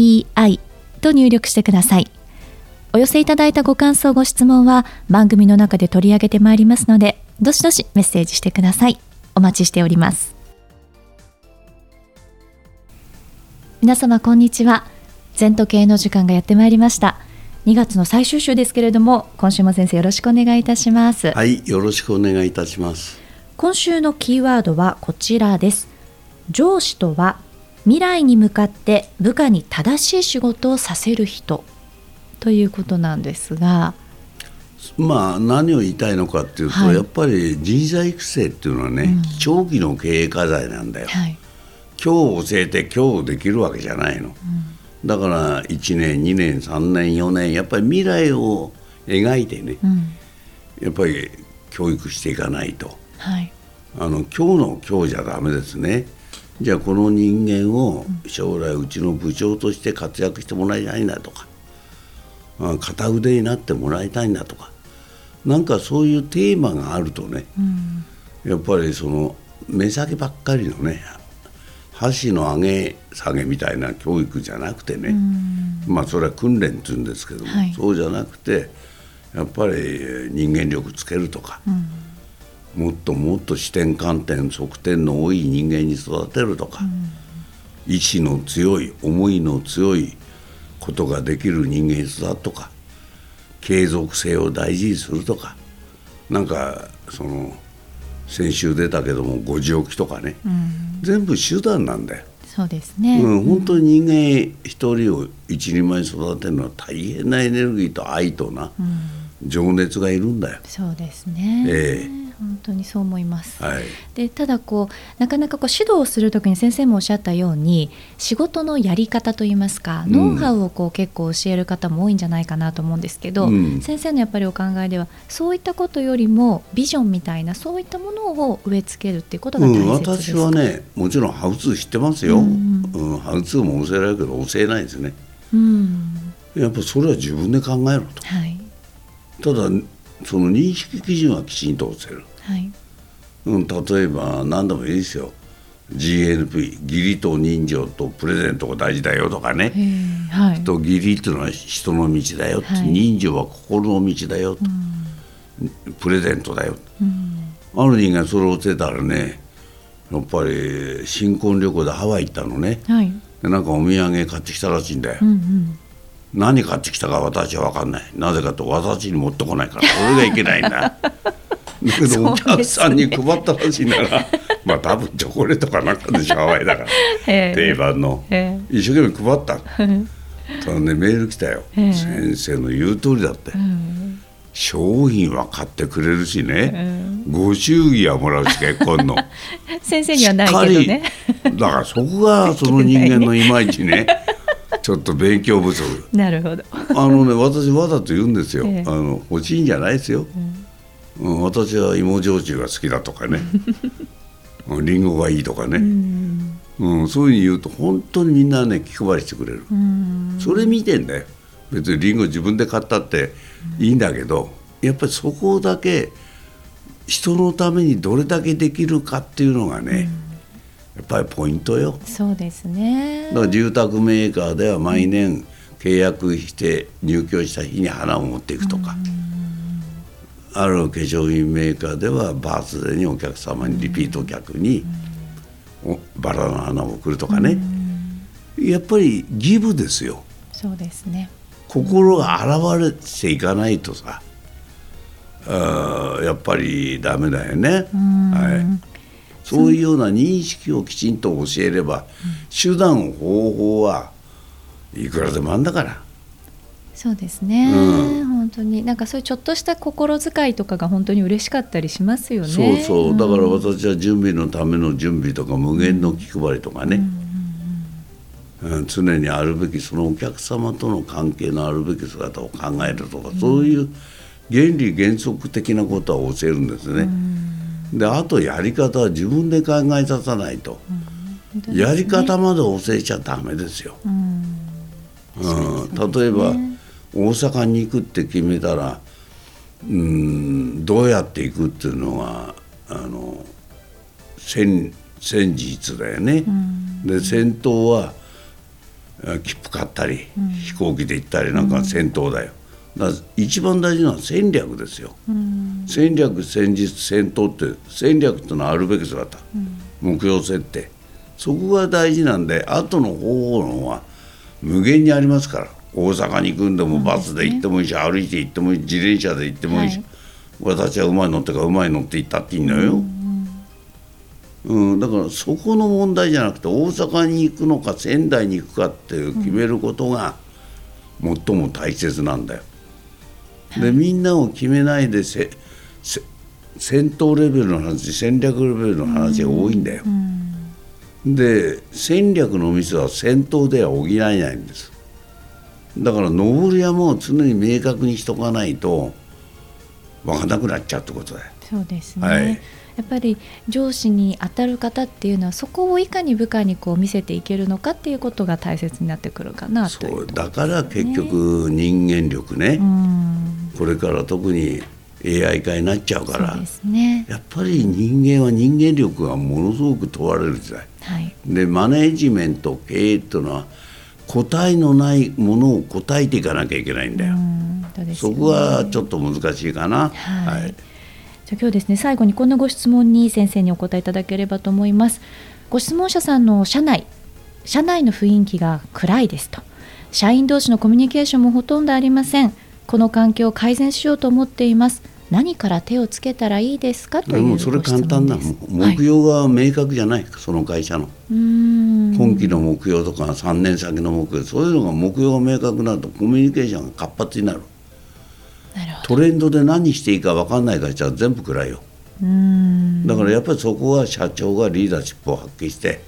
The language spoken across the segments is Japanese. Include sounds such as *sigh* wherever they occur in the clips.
ZENTOKEIEI と入力してください。お寄せいただいたご感想、ご質問は番組の中で取り上げてまいりますので、どしどしメッセージしてください。お待ちしております。皆様こんにちは。全時計の時間がやってまいりました。2月の最終週ですけれども、今週も先生よろしくお願いいたします。はい、よろしくお願いいたします。今週のキーワードはこちらです上司とは未来に向かって部下に正しい仕事をさせる人。ということなんですが。まあ何を言いたいのかっていうと、はい、やっぱり人材育成っていうのはね、うん、長期の経営課題なんだよ、はい、今日教えて今日できるわけじゃないの、うん、だから1年2年3年4年やっぱり未来を描いてね、うん、やっぱり教育していかないと。はい、あの今日の今日じゃダメですねじゃあこの人間を将来うちの部長として活躍してもらいたいんだとか、まあ、片腕になってもらいたいんだとかなんかそういうテーマがあるとね、うん、やっぱりその目先ばっかりのね箸の上げ下げみたいな教育じゃなくてね、うん、まあそれは訓練っていうんですけども、はい、そうじゃなくてやっぱり人間力つけるとか、うんもっともっと視点観点側転の多い人間に育てるとか、うん、意志の強い思いの強いことができる人間に育つとか継続性を大事にするとかなんかその先週出たけども5時起きとかね、うん、全部手段なんだよ。そうですね、うん、本当に人間一人を一人前に育てるのは大変なエネルギーと愛とな、うん、情熱がいるんだよ。そうですね、えー本当にそう思います。はい、でただこうなかなかこう指導をする時に先生もおっしゃったように仕事のやり方といいますか、うん、ノウハウをこう結構教える方も多いんじゃないかなと思うんですけど、うん、先生のやっぱりお考えではそういったことよりもビジョンみたいなそういったものを植え付けるっていうことが大切ですか、うん、私はねもちろんハウツー知ってますよ、うんハウツーも教えられるけど教えないですね。うん、やっぱそれは自分で考えろと。はい、ただその認識基準はきちんと教える。はい。うん、例えば何でもいいですよ。GNP 義理と人情とプレゼントが大事だよとかね、はい、と義理っていうのは人の道だよ、はい、人情は心の道だよ、うん、プレゼントだよ、うん、ある人間それを教えたらねやっぱり新婚旅行でハワイ行ったのね、はい、でなんかお土産買ってきたらしいんだよ、うんうん、何買ってきたか私は分かんない。なぜかと私に持ってこないから。それがいけないんだ。だけどお客さんに配ったらしいなら、まあ多分チョコレートかなんかでしょハワイだから。*laughs* 定番の。一生懸命配った。ただねメール来たよ。先生の言う通りだって、商品は買ってくれるしね、ご祝儀はもらうし結婚の。*laughs* 先生にはないけどね。だからそこがその人間のいまいちね *laughs* ちょっと勉強不足。なるほど。あのね私わざと言うんですよ、あの欲しいんじゃないですよ、うん。うん、私は芋焼酎が好きだとかね。*laughs* りんごがいいとかね、うん、うん、そういうふうに言うと本当にみんなね気配りしてくれる、うん、それ見てんだよ。別にりんご自分で買ったっていいんだけどやっぱりそこだけ人のためにどれだけできるかっていうのがね、やっぱりポイントよ。そうですね。だから住宅メーカーでは毎年契約して入居した日に花を持っていくとか、ある化粧品メーカーではバースデーにお客様にリピート客にバラの花を送るとかね。やっぱりギブですよ。そうですね。心が現れていかないとさ。あやっぱりダメだよね、はい、そういうような認識をきちんと教えれば、手段方法はいくらでもあんだから。そうですね、うん、本当に。なんかそういうちょっとした心遣いとかが本当に嬉しかったりしますよね。そうそう。だから私は準備のための準備とか無限の気配りとかね、うん、うん、常にあるべきそのお客様との関係のあるべき姿を考えるとか、そういう原理原則的なことは教えるんですね。であとやり方は自分で考えささないと、ね、やり方まで教えちゃダメですよ。うん。例えば、大阪に行くって決めたらうんどうやって行くっていうのはあの戦戦術だよね。で戦闘は切符買ったり、うん、飛行機で行ったりなんか戦闘だよ、だ一番大事なのは戦略ですよ、うん、戦略戦術戦闘って戦略ってのはあるべき姿、うん、目標設定。そこが大事なんで後の方法論は無限にありますから。大阪に行くんでもバスで行ってもいいし、歩いて行ってもいい自転車で行ってもいいし、はい、私は馬に乗ってから馬に乗って行ったっていいのよ、うん、だからそこの問題じゃなくて大阪に行くのか仙台に行くかっていう決めることが最も大切なんだよ。でみんなを決めないでせせ戦闘レベルの話戦略レベルの話が多いんだよ。で戦略のミスは戦闘では補えないんです。だから登る山を常に明確にしとかないと分からなくなっちゃうってことだよ。そうですね、はい。やっぱり上司に当たる方っていうのはそこをいかに部下にこう見せていけるのかっていうことが大切になってくるかなとそうだから結局人間力ね、これから特に AI 化になっちゃうから、ね、やっぱり人間は人間力がものすごく問われる時代、はい、でマネジメント経営っていうのは答えのないものを答えていかなきゃいけないんだよ。ね、そこはちょっと難しいかな。はい、はいじゃ今日ですね最後にこんなご質問に先生にお答えいただければと思います。ご質問者さんの社内社内の雰囲気が暗いですと。社員同士のコミュニケーションもほとんどありません。この環境を改善しようと思っています。何から手をつけたらいいですかというそれ簡単な目標が明確じゃない、はい、その会社の。今期の目標とか3年先の目標そういうのが目標が明確になるとコミュニケーションが活発になるトレンドで何していいか分かんない会社は全部暗いよ。だからやっぱりそこは社長がリーダーシップを発揮して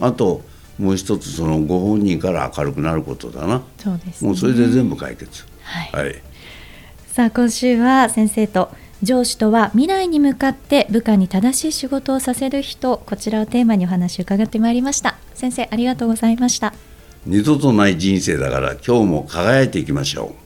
あともう一つそのご本人から明るくなることだな。そうです、ね、もうそれで全部解決、はい、はい、さあ今週は先生と上司とは未来に向かって部下に正しい仕事をさせる人。こちらをテーマにお話を伺ってまいりました。先生ありがとうございました。二度とない人生だから今日も輝いていきましょう